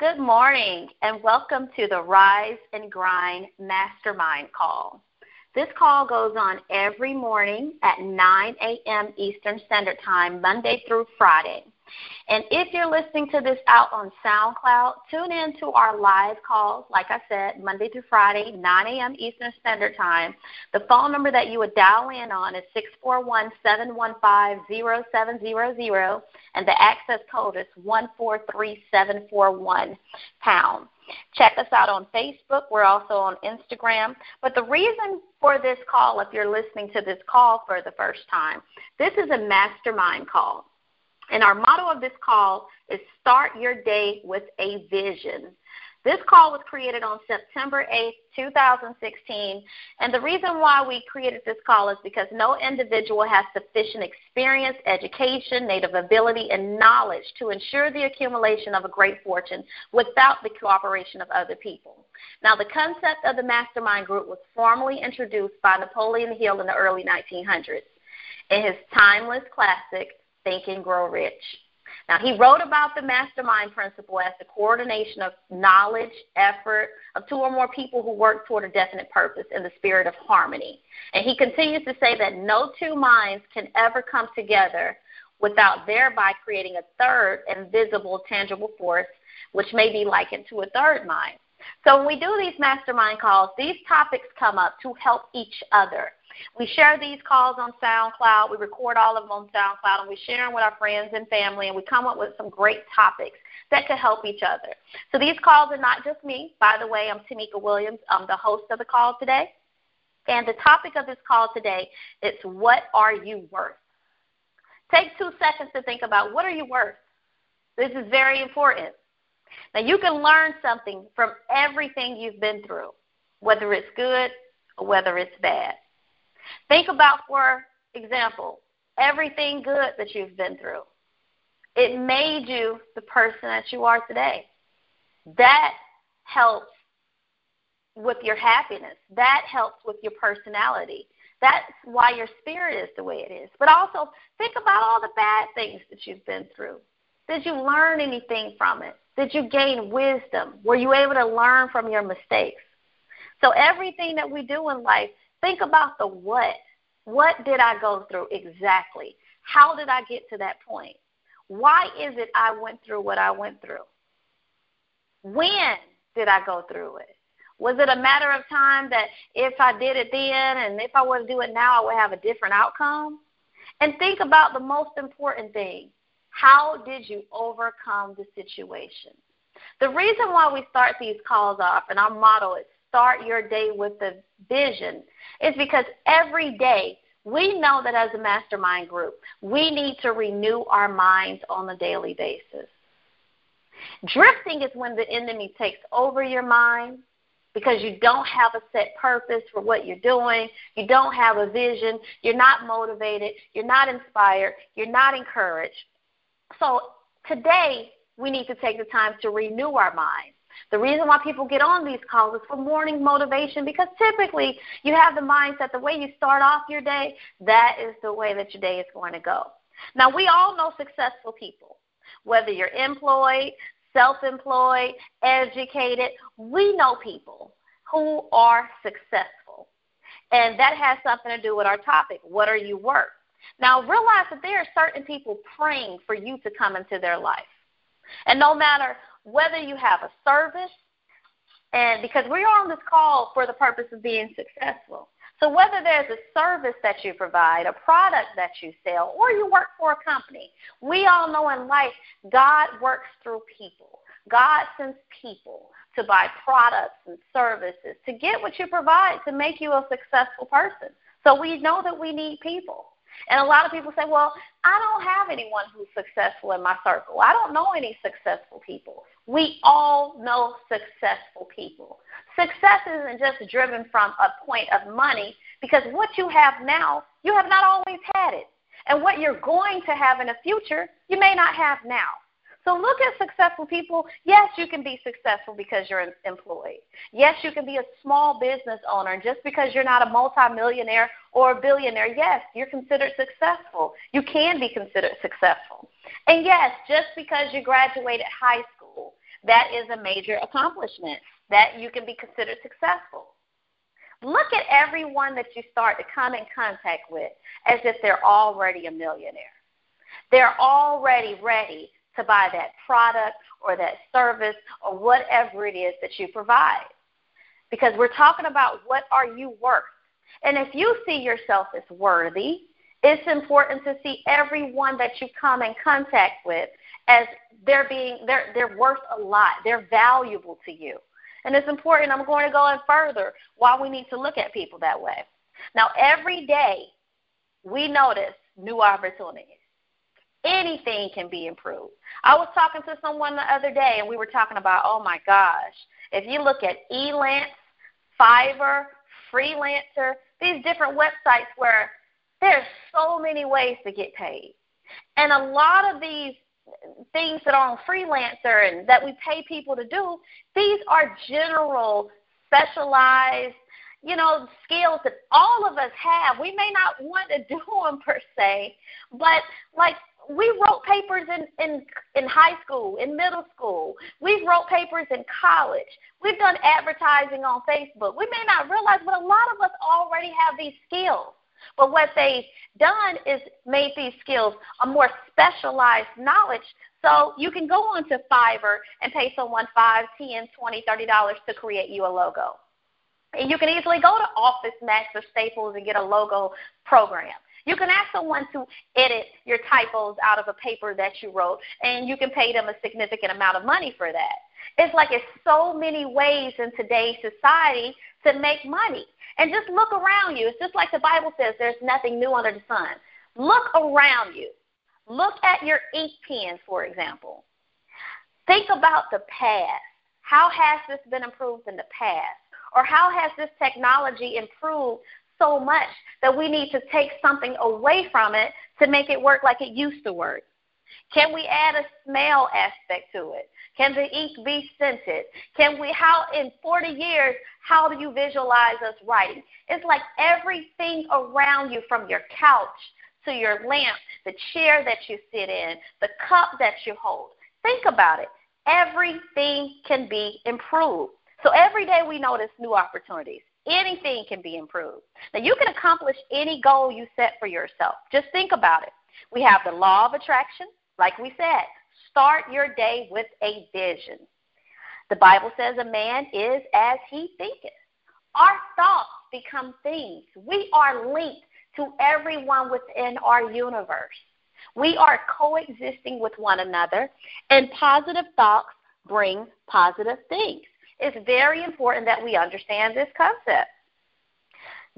Good morning, and welcome to the Rise and Grind Mastermind Call. This call goes on every morning at 9 a.m. Eastern Standard Time, Monday through Friday. And if you're listening to this out on SoundCloud, tune in to our live calls, like I said, Monday through Friday, 9 a.m. Eastern Standard Time. The phone number that you would dial in on is 641 715 0700, and the access code is 143741 pound. Check us out on Facebook. We're also on Instagram. But the reason for this call, if you're listening to this call for the first time, this is a mastermind call. And our motto of this call is start your day with a vision. This call was created on September 8th, 2016, and the reason why we created this call is because no individual has sufficient experience, education, native ability, and knowledge to ensure the accumulation of a great fortune without the cooperation of other people. Now, the concept of the mastermind group was formally introduced by Napoleon Hill in the early 1900s in his timeless classic, Think and Grow Rich. Now, he wrote about the mastermind principle as the coordination of knowledge, effort of two or more people who work toward a definite purpose in the spirit of harmony. And he continues to say that no two minds can ever come together without thereby creating a third invisible, tangible force, which may be likened to a third mind. So when we do these mastermind calls, these topics come up to help each other. We share these calls on SoundCloud. We record all of them on SoundCloud, and we share them with our friends and family, and we come up with some great topics that could help each other. So these calls are not just me. By the way, I'm Tamika Williams. I'm the host of the call today. And the topic of this call today is what are you worth? Take two seconds to think about what are you worth? This is very important. Now, you can learn something from everything you've been through, whether it's good or whether it's bad. Think about, for example, everything good that you've been through. It made you the person that you are today. That helps with your happiness. That helps with your personality. That's why your spirit is the way it is. But also, think about all the bad things that you've been through. Did you learn anything from it? Did you gain wisdom? Were you able to learn from your mistakes? So, everything that we do in life Think about the what. What did I go through exactly? How did I get to that point? Why is it I went through what I went through? When did I go through it? Was it a matter of time that if I did it then and if I were to do it now, I would have a different outcome? And think about the most important thing how did you overcome the situation? The reason why we start these calls off, and our motto is start your day with a vision is because every day we know that as a mastermind group, we need to renew our minds on a daily basis. Drifting is when the enemy takes over your mind because you don't have a set purpose for what you're doing, you don't have a vision, you're not motivated, you're not inspired, you're not encouraged. So today, we need to take the time to renew our minds. The reason why people get on these calls is for morning motivation because typically you have the mindset the way you start off your day, that is the way that your day is going to go. Now, we all know successful people, whether you're employed, self employed, educated, we know people who are successful. And that has something to do with our topic what are you worth? Now, realize that there are certain people praying for you to come into their life. And no matter whether you have a service, and because we are on this call for the purpose of being successful. So whether there's a service that you provide, a product that you sell, or you work for a company, we all know in life God works through people. God sends people to buy products and services to get what you provide to make you a successful person. So we know that we need people. And a lot of people say, well, I don't have anyone who's successful in my circle. I don't know any successful people. We all know successful people. Success isn't just driven from a point of money because what you have now, you have not always had it. And what you're going to have in the future, you may not have now. So look at successful people. Yes, you can be successful because you're employed. Yes, you can be a small business owner. Just because you're not a multimillionaire or a billionaire, yes, you're considered successful. You can be considered successful. And yes, just because you graduated high school, that is a major accomplishment that you can be considered successful. Look at everyone that you start to come in contact with as if they're already a millionaire. They're already ready to buy that product or that service or whatever it is that you provide. Because we're talking about what are you worth. And if you see yourself as worthy, it's important to see everyone that you come in contact with as they're being they're they're worth a lot. They're valuable to you. And it's important, I'm going to go in further why we need to look at people that way. Now every day we notice new opportunities. Anything can be improved. I was talking to someone the other day and we were talking about, oh my gosh, if you look at Elance, Fiverr, Freelancer, these different websites where there's so many ways to get paid. And a lot of these things that are on freelancer and that we pay people to do, these are general, specialized, you know, skills that all of us have. We may not want to do them per se, but like we wrote papers in, in in high school, in middle school. We've wrote papers in college. We've done advertising on Facebook. We may not realize, but a lot of us already have these skills. But what they've done is made these skills a more specialized knowledge. So you can go onto Fiverr and pay someone five, ten, twenty, thirty dollars to create you a logo. And you can easily go to Office Max or Staples and get a logo program. You can ask someone to edit your typos out of a paper that you wrote, and you can pay them a significant amount of money for that. It's like it's so many ways in today's society to make money. And just look around you. It's just like the Bible says there's nothing new under the sun. Look around you. Look at your ink pen, for example. Think about the past. How has this been improved in the past? Or how has this technology improved so much that we need to take something away from it to make it work like it used to work? Can we add a smell aspect to it? Can the ink be scented? Can we how in 40 years how do you visualize us writing? It's like everything around you from your couch to your lamp, the chair that you sit in, the cup that you hold. Think about it. Everything can be improved. So every day we notice new opportunities. Anything can be improved. Now you can accomplish any goal you set for yourself. Just think about it. We have the law of attraction, like we said. Start your day with a vision. The Bible says a man is as he thinketh. Our thoughts become things. We are linked to everyone within our universe. We are coexisting with one another, and positive thoughts bring positive things. It's very important that we understand this concept.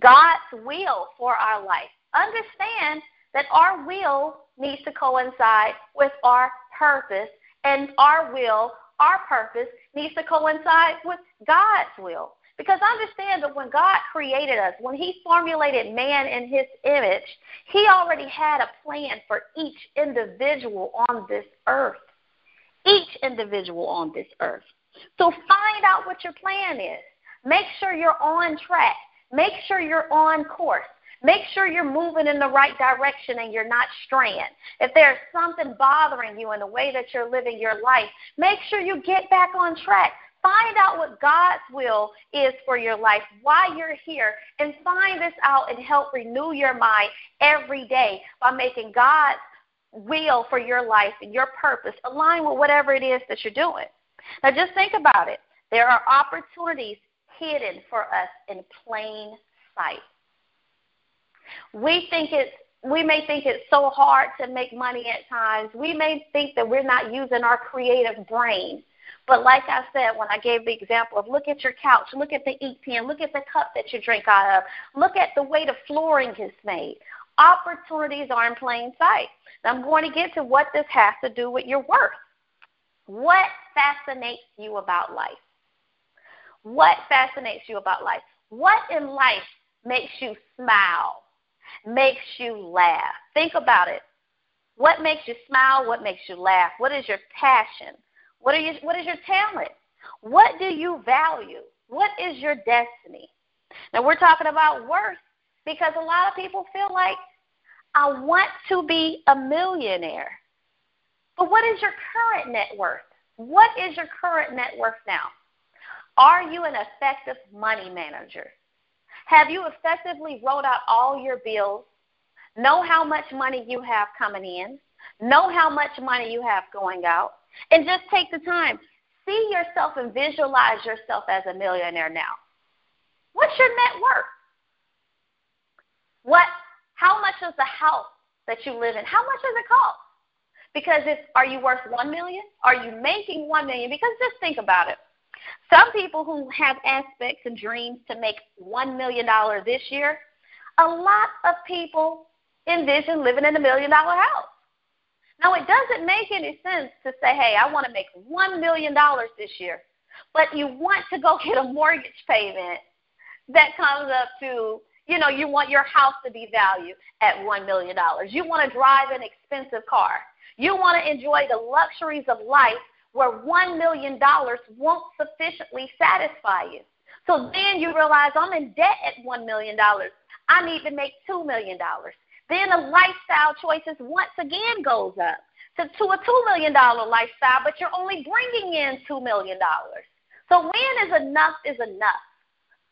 God's will for our life. Understand that our will needs to coincide with our purpose, and our will, our purpose, needs to coincide with God's will. Because understand that when God created us, when He formulated man in His image, He already had a plan for each individual on this earth. Each individual on this earth. So find out what your plan is. Make sure you're on track. Make sure you're on course. Make sure you're moving in the right direction and you're not straying. If there's something bothering you in the way that you're living your life, make sure you get back on track. Find out what God's will is for your life, why you're here, and find this out and help renew your mind every day by making God's will for your life and your purpose align with whatever it is that you're doing. Now, just think about it. There are opportunities hidden for us in plain sight. We think it's we may think it's so hard to make money at times. We may think that we're not using our creative brain. But like I said, when I gave the example of look at your couch, look at the ink pen, look at the cup that you drink out of, look at the way the flooring is made. Opportunities are in plain sight. Now I'm going to get to what this has to do with your worth. What fascinates you about life? What fascinates you about life? What in life makes you smile? makes you laugh. Think about it. What makes you smile? What makes you laugh? What is your passion? What, are you, what is your talent? What do you value? What is your destiny? Now, we're talking about worth because a lot of people feel like, I want to be a millionaire. But what is your current net worth? What is your current net worth now? Are you an effective money manager? Have you effectively wrote out all your bills? Know how much money you have coming in? Know how much money you have going out? And just take the time. See yourself and visualize yourself as a millionaire now. What's your net worth? What how much is the house that you live in? How much does it cost? Because if are you worth one million? Are you making one million? Because just think about it. Some people who have aspects and dreams to make $1 million this year, a lot of people envision living in a million dollar house. Now, it doesn't make any sense to say, hey, I want to make $1 million this year, but you want to go get a mortgage payment that comes up to, you know, you want your house to be valued at $1 million. You want to drive an expensive car. You want to enjoy the luxuries of life where $1 million won't sufficiently satisfy you. So then you realize I'm in debt at $1 million. I need to make $2 million. Then the lifestyle choices once again goes up to, to a $2 million lifestyle, but you're only bringing in $2 million. So when is enough is enough.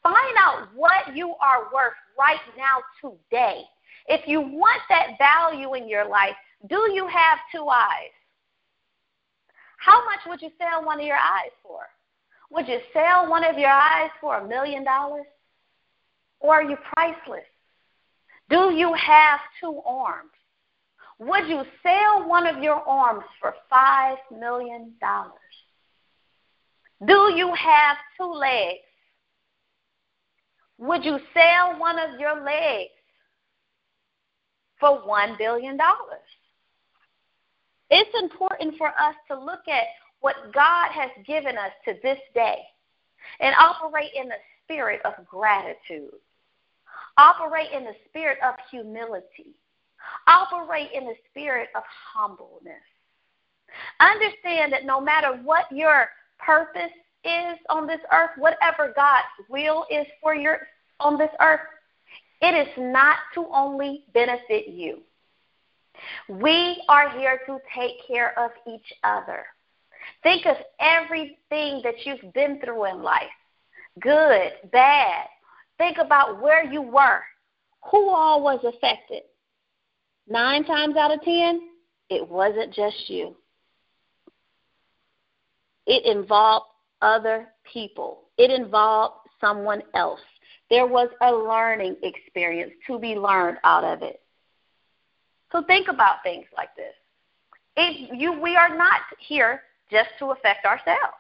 Find out what you are worth right now today. If you want that value in your life, do you have two eyes? How much would you sell one of your eyes for? Would you sell one of your eyes for a million dollars? Or are you priceless? Do you have two arms? Would you sell one of your arms for $5 million? Do you have two legs? Would you sell one of your legs for $1 billion? It's important for us to look at what God has given us to this day and operate in the spirit of gratitude, operate in the spirit of humility, operate in the spirit of humbleness. Understand that no matter what your purpose is on this earth, whatever God's will is for your on this earth, it is not to only benefit you. We are here to take care of each other. Think of everything that you've been through in life good, bad. Think about where you were. Who all was affected? Nine times out of ten, it wasn't just you, it involved other people, it involved someone else. There was a learning experience to be learned out of it. So think about things like this. If you, we are not here just to affect ourselves.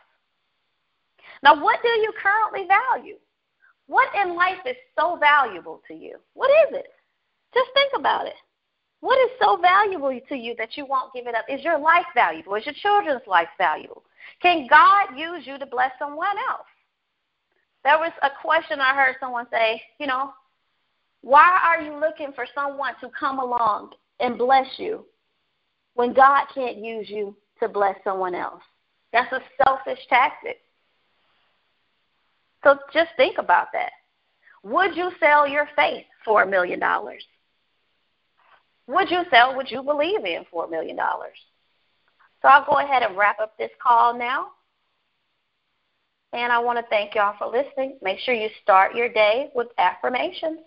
Now, what do you currently value? What in life is so valuable to you? What is it? Just think about it. What is so valuable to you that you won't give it up? Is your life valuable? Is your children's life valuable? Can God use you to bless someone else? There was a question I heard someone say, you know, why are you looking for someone to come along and bless you when God can't use you to bless someone else. That's a selfish tactic. So just think about that. Would you sell your faith for a million dollars? Would you sell what you believe in for a million dollars? So I'll go ahead and wrap up this call now. And I want to thank y'all for listening. Make sure you start your day with affirmations.